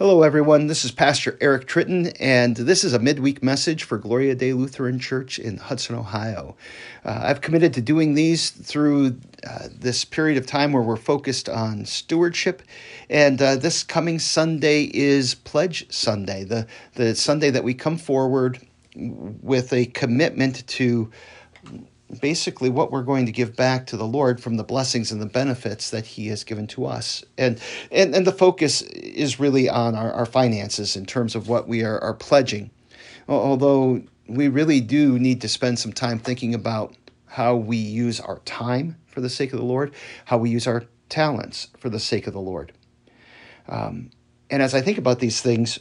Hello, everyone. This is Pastor Eric Tritton, and this is a midweek message for Gloria Dei Lutheran Church in Hudson, Ohio. Uh, I've committed to doing these through uh, this period of time where we're focused on stewardship, and uh, this coming Sunday is Pledge Sunday, the, the Sunday that we come forward with a commitment to basically what we're going to give back to the Lord from the blessings and the benefits that He has given to us. And and, and the focus is really on our, our finances in terms of what we are, are pledging. Although we really do need to spend some time thinking about how we use our time for the sake of the Lord, how we use our talents for the sake of the Lord. Um, and as I think about these things,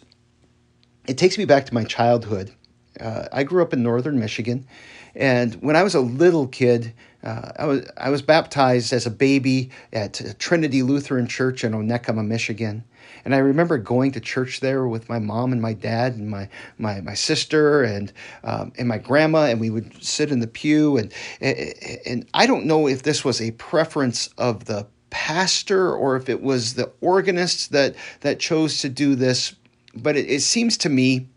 it takes me back to my childhood. Uh, I grew up in northern Michigan, and when I was a little kid, uh, I was I was baptized as a baby at Trinity Lutheran Church in Onekama, Michigan. And I remember going to church there with my mom and my dad and my my, my sister and um, and my grandma, and we would sit in the pew. And, and I don't know if this was a preference of the pastor or if it was the organist that that chose to do this, but it, it seems to me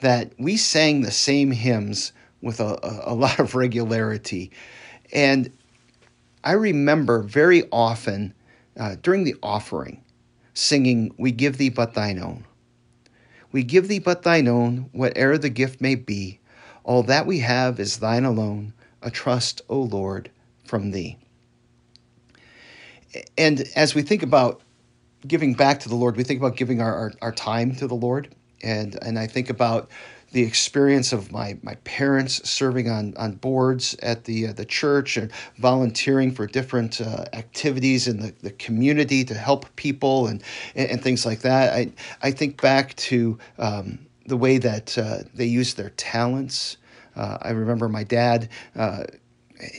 that we sang the same hymns with a, a, lot of regularity. And I remember very often uh, during the offering singing, We give thee but thine own. We give thee but thine own, whate'er the gift may be. All that we have is thine alone, a trust, O Lord, from thee. And as we think about giving back to the Lord, we think about giving our, our, our time to the Lord. And, and I think about the experience of my, my parents serving on, on boards at the uh, the church and volunteering for different uh, activities in the, the community to help people and, and, and, things like that. I, I think back to um, the way that uh, they use their talents. Uh, I remember my dad uh,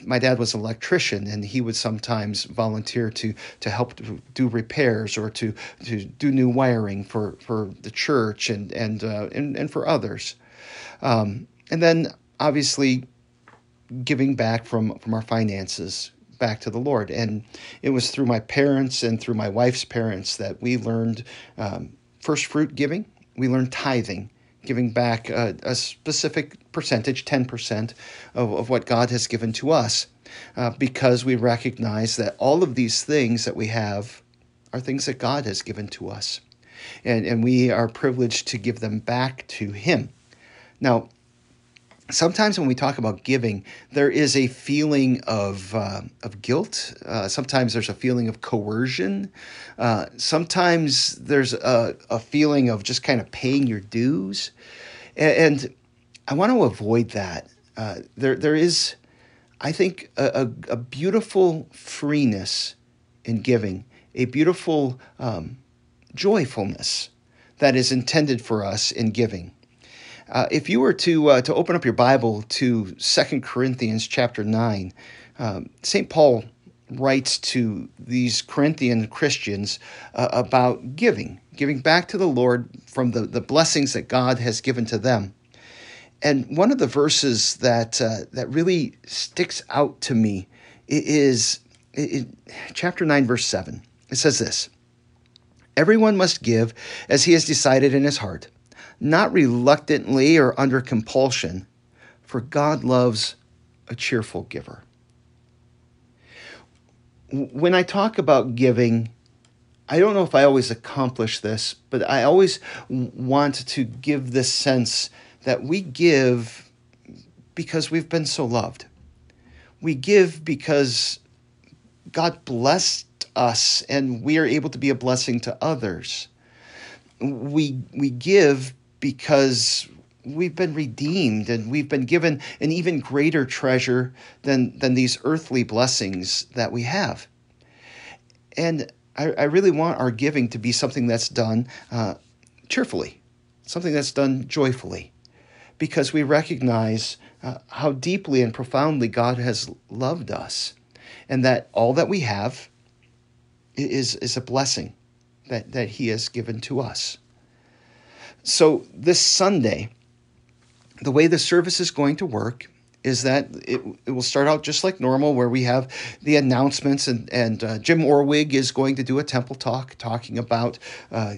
my dad was an electrician and he would sometimes volunteer to to help to do repairs or to to do new wiring for for the church and and uh, and, and for others um, and then obviously giving back from from our finances back to the Lord. And it was through my parents and through my wife's parents that we learned um, first fruit giving. We learned tithing, giving back a, a specific percentage, 10% of, of what God has given to us, uh, because we recognize that all of these things that we have are things that God has given to us. And, and we are privileged to give them back to Him. Now, sometimes when we talk about giving, there is a feeling of uh, of guilt. Uh, sometimes there's a feeling of coercion. Uh, sometimes there's a, a feeling of just kind of paying your dues, and, and I want to avoid that. Uh, there there is, I think, a, a, a, beautiful freeness in giving, a beautiful um, joyfulness that is intended for us in giving. Uh, if you were to uh, to open up your Bible to Second Corinthians chapter nine, um, Saint Paul writes to these Corinthian Christians uh, about giving, giving back to the Lord from the, the blessings that God has given to them. And one of the verses that uh, that really sticks out to me is chapter nine, verse seven. It says this: Everyone must give as he has decided in his heart not reluctantly or under compulsion, for God loves a cheerful giver. When I talk about giving, I don't know if I always accomplish this, but I always want to give this sense that we give because we've been so loved. We give because God blessed us and we are able to be a blessing to others. We, we give because we've been redeemed and we've been given an even greater treasure than, than these earthly blessings that we have. And I, I really want our giving to be something that's done uh, cheerfully, something that's done joyfully, because we recognize uh, how deeply and profoundly God has loved us, and that all that we have is, is a blessing that, that He has given to us. So, this Sunday, the way the service is going to work is that it, it will start out just like normal, where we have the announcements, and, and uh, Jim Orwig is going to do a temple talk talking about uh,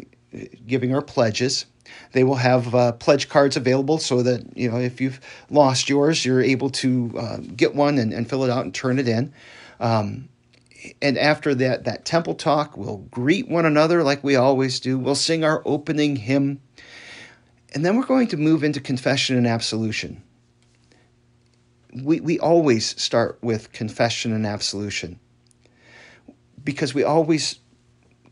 giving our pledges. They will have uh, pledge cards available so that you know if you've lost yours, you're able to uh, get one and, and, fill it out and turn it in. Um, and after that that temple talk, we'll greet one another like we always do. We'll sing our opening hymn, and then we're going to move into confession and absolution. We we always start with confession and absolution because we always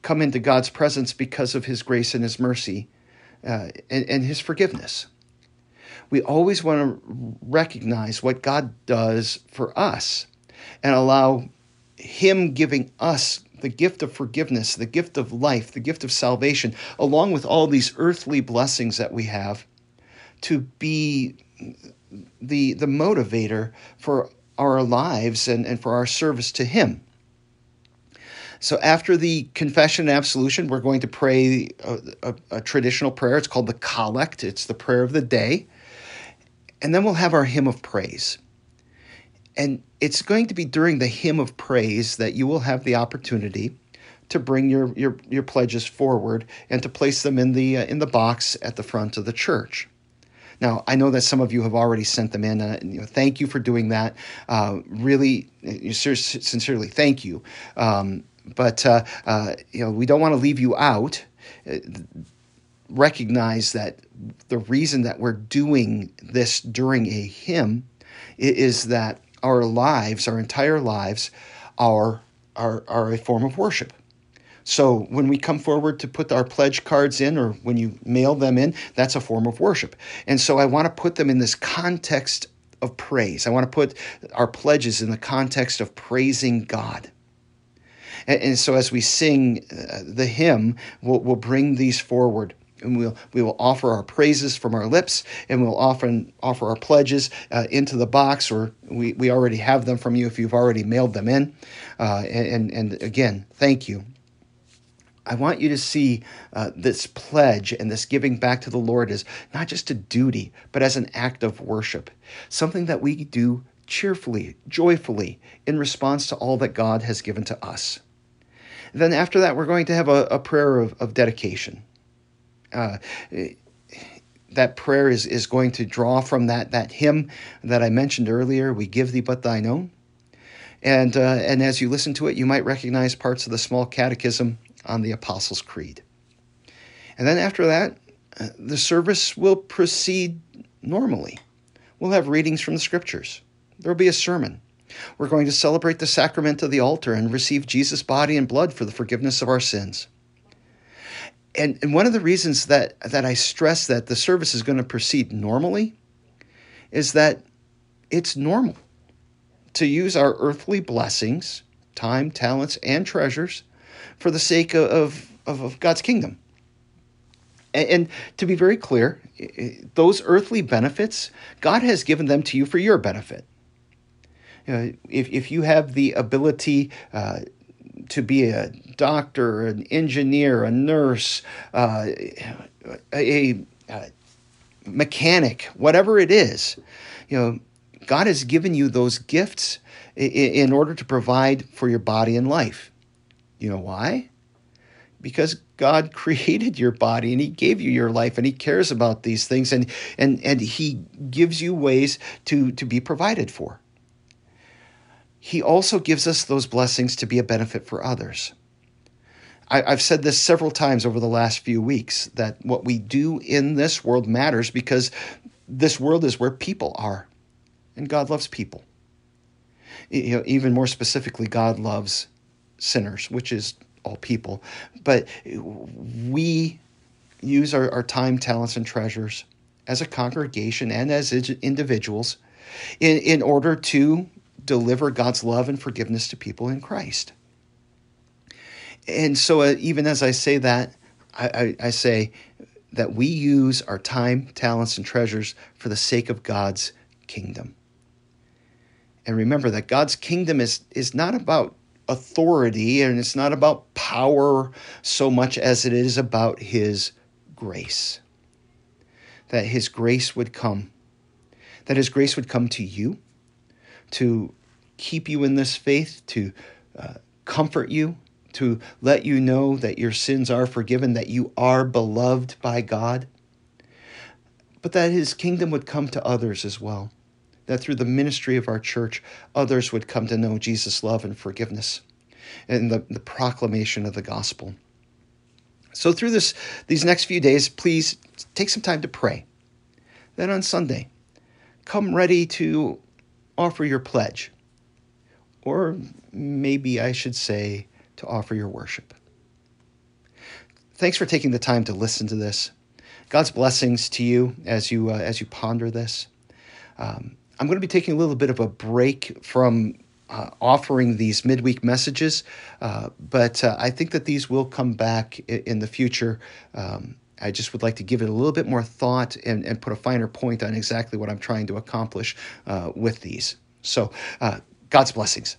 come into God's presence because of His grace and His mercy uh, and, and His forgiveness. We always want to recognize what God does for us and allow Him giving us the gift of forgiveness, the gift of life, the gift of salvation, along with all these earthly blessings that we have, to be the, the motivator for our lives and, and for our service to Him. So after the confession and absolution, we're going to pray a, a, a, traditional prayer. It's called the collect. It's the prayer of the day. And then we'll have our hymn of praise. And it's going to be during the hymn of praise that you will have the opportunity to bring your, your, your pledges forward and to place them in the, uh, in the box at the front of the church. Now, I know that some of you have already sent them in. Uh, you know, thank you for doing that. Uh, really, uh, sincerely, thank you. Um, but uh, uh, you know, we don't want to leave you out. Uh, recognize that the reason that we're doing this during a hymn is that our lives, our entire lives, are are, are a form of worship. So when we come forward to put our pledge cards in or when you mail them in, that's a form of worship. And so I want to put them in this context of praise. I want to put our pledges in the context of praising God. And, and so as we sing uh, the hymn, we'll, we'll bring these forward and we'll we will offer our praises from our lips and we'll often offer our pledges uh, into the box or we, we already have them from you if you've already mailed them in uh, and and again thank you I want you to see uh, this pledge and this giving back to the Lord as not just a duty, but as an act of worship, something that we do cheerfully, joyfully, in response to all that God has given to us. Then after that, we're going to have a, a prayer of, of dedication. Uh, that prayer is, is going to draw from that, that hymn that I mentioned earlier, We Give Thee But Thine Own. And, uh, and as you listen to it, you might recognize parts of the small catechism on the Apostles' Creed. And then after that, uh, the service will proceed normally. We'll have readings from the scriptures. There will be a sermon. We're going to celebrate the sacrament of the altar and receive Jesus' body and blood for the forgiveness of our sins. And, and one of the reasons that, that I stress that the service is going to proceed normally is that it's normal to use our earthly blessings, time, talents, and treasures for the sake of, of, of God's kingdom. And, and to be very clear, those earthly benefits, God has given them to you for your benefit. Uh, if, if you have the ability uh, to be a doctor, an engineer, a nurse, uh, a, a, mechanic, whatever it is, you know, God has given you those gifts in, in order to provide for your body and life. You know why? Because God created your body and He gave you your life and He cares about these things and and and He gives you ways to to be provided for. He also gives us those blessings to be a benefit for others. I, have said this several times over the last few weeks that what we do in this world matters because this world is where people are, and God loves people. You know, even more specifically, God loves sinners, which is all people. But we use our, our time, talents, and treasures as a congregation and as individuals in, in order to deliver God's love and forgiveness to people in Christ. And so, uh, even as I say that, I, I, I say that we use our time, talents, and treasures for the sake of God's kingdom. And remember that God's kingdom is, is not about authority and it's not about power so much as it is about His grace. That His grace would come, that His grace would come to you, to keep you in this faith, to uh, comfort you, to let you know that your sins are forgiven, that you are beloved by God, but that his kingdom would come to others as well. That through the ministry of our church, others would come to know Jesus' love and forgiveness and the, the proclamation of the gospel. So, through this, these next few days, please take some time to pray. Then on Sunday, come ready to offer your pledge. Or maybe I should say, to offer your worship. Thanks for taking the time to listen to this. God's blessings to you as you uh, as you ponder this. Um, I'm going to be taking a little bit of a break from uh, offering these midweek messages, uh, but uh, I think that these will come back in, in the future. Um, I just would like to give it a little bit more thought and, and put a finer point on exactly what I'm trying to accomplish uh, with these. So, uh, God's blessings.